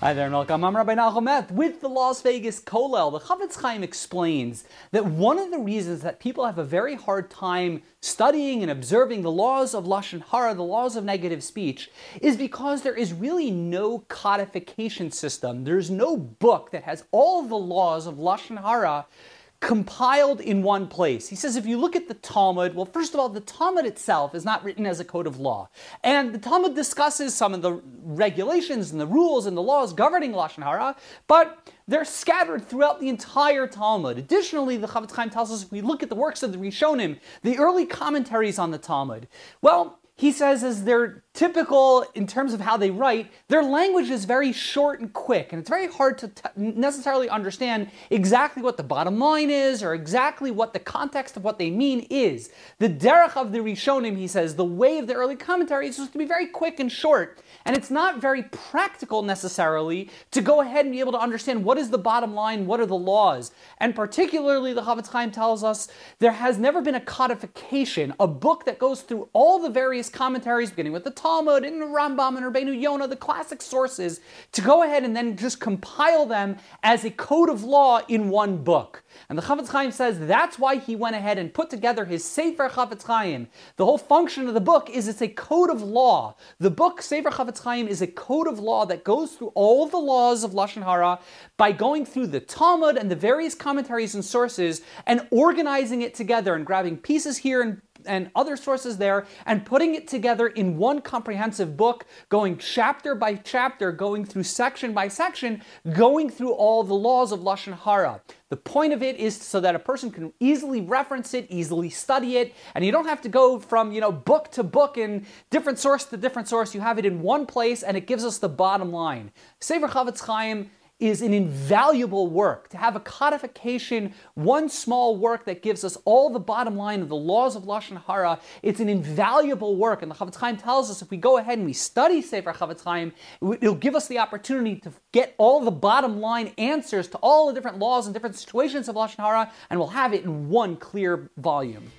Hi there, and welcome. I'm Rabbi Nachomet with the Las Vegas Kollel. The Chafetz Chaim explains that one of the reasons that people have a very hard time studying and observing the laws of lashon hara, the laws of negative speech, is because there is really no codification system. There's no book that has all the laws of lashon hara compiled in one place. He says if you look at the Talmud, well, first of all, the Talmud itself is not written as a code of law. And the Talmud discusses some of the regulations and the rules and the laws governing Lashon Hara, but they're scattered throughout the entire Talmud. Additionally, the Chafetz Chaim tells us if we look at the works of the Rishonim, the early commentaries on the Talmud, well, he says as they're typical in terms of how they write, their language is very short and quick, and it's very hard to t- necessarily understand exactly what the bottom line is or exactly what the context of what they mean is. The derech of the Rishonim, he says, the way of the early commentaries is supposed to be very quick and short, and it's not very practical necessarily to go ahead and be able to understand what is the bottom line, what are the laws. And particularly, the Chafetz Chaim tells us there has never been a codification, a book that goes through all the various commentaries, beginning with the Talmud and Rambam and Rabbeinu Yonah, the classic sources, to go ahead and then just compile them as a code of law in one book. And the Chafetz Chaim says that's why he went ahead and put together his Sefer Chafetz Chaim. The whole function of the book is it's a code of law. The book Sefer Chafetz Chaim is a code of law that goes through all the laws of Lashon Hara by going through the Talmud and the various commentaries and sources and organizing it together and grabbing pieces here and and other sources there and putting it together in one comprehensive book, going chapter by chapter, going through section by section, going through all the laws of Lashon Hara. The point of it is so that a person can easily reference it, easily study it, and you don't have to go from, you know, book to book and different source to different source. You have it in one place and it gives us the bottom line. Sefer Chafetz Chaim is an invaluable work. To have a codification, one small work that gives us all the bottom line of the laws of Lashon Hara, it's an invaluable work. And the Chafetz Chaim tells us if we go ahead and we study Sefer Chafetz Chaim, it'll give us the opportunity to get all the bottom line answers to all the different laws and different situations of Lashon Hara, and we'll have it in one clear volume.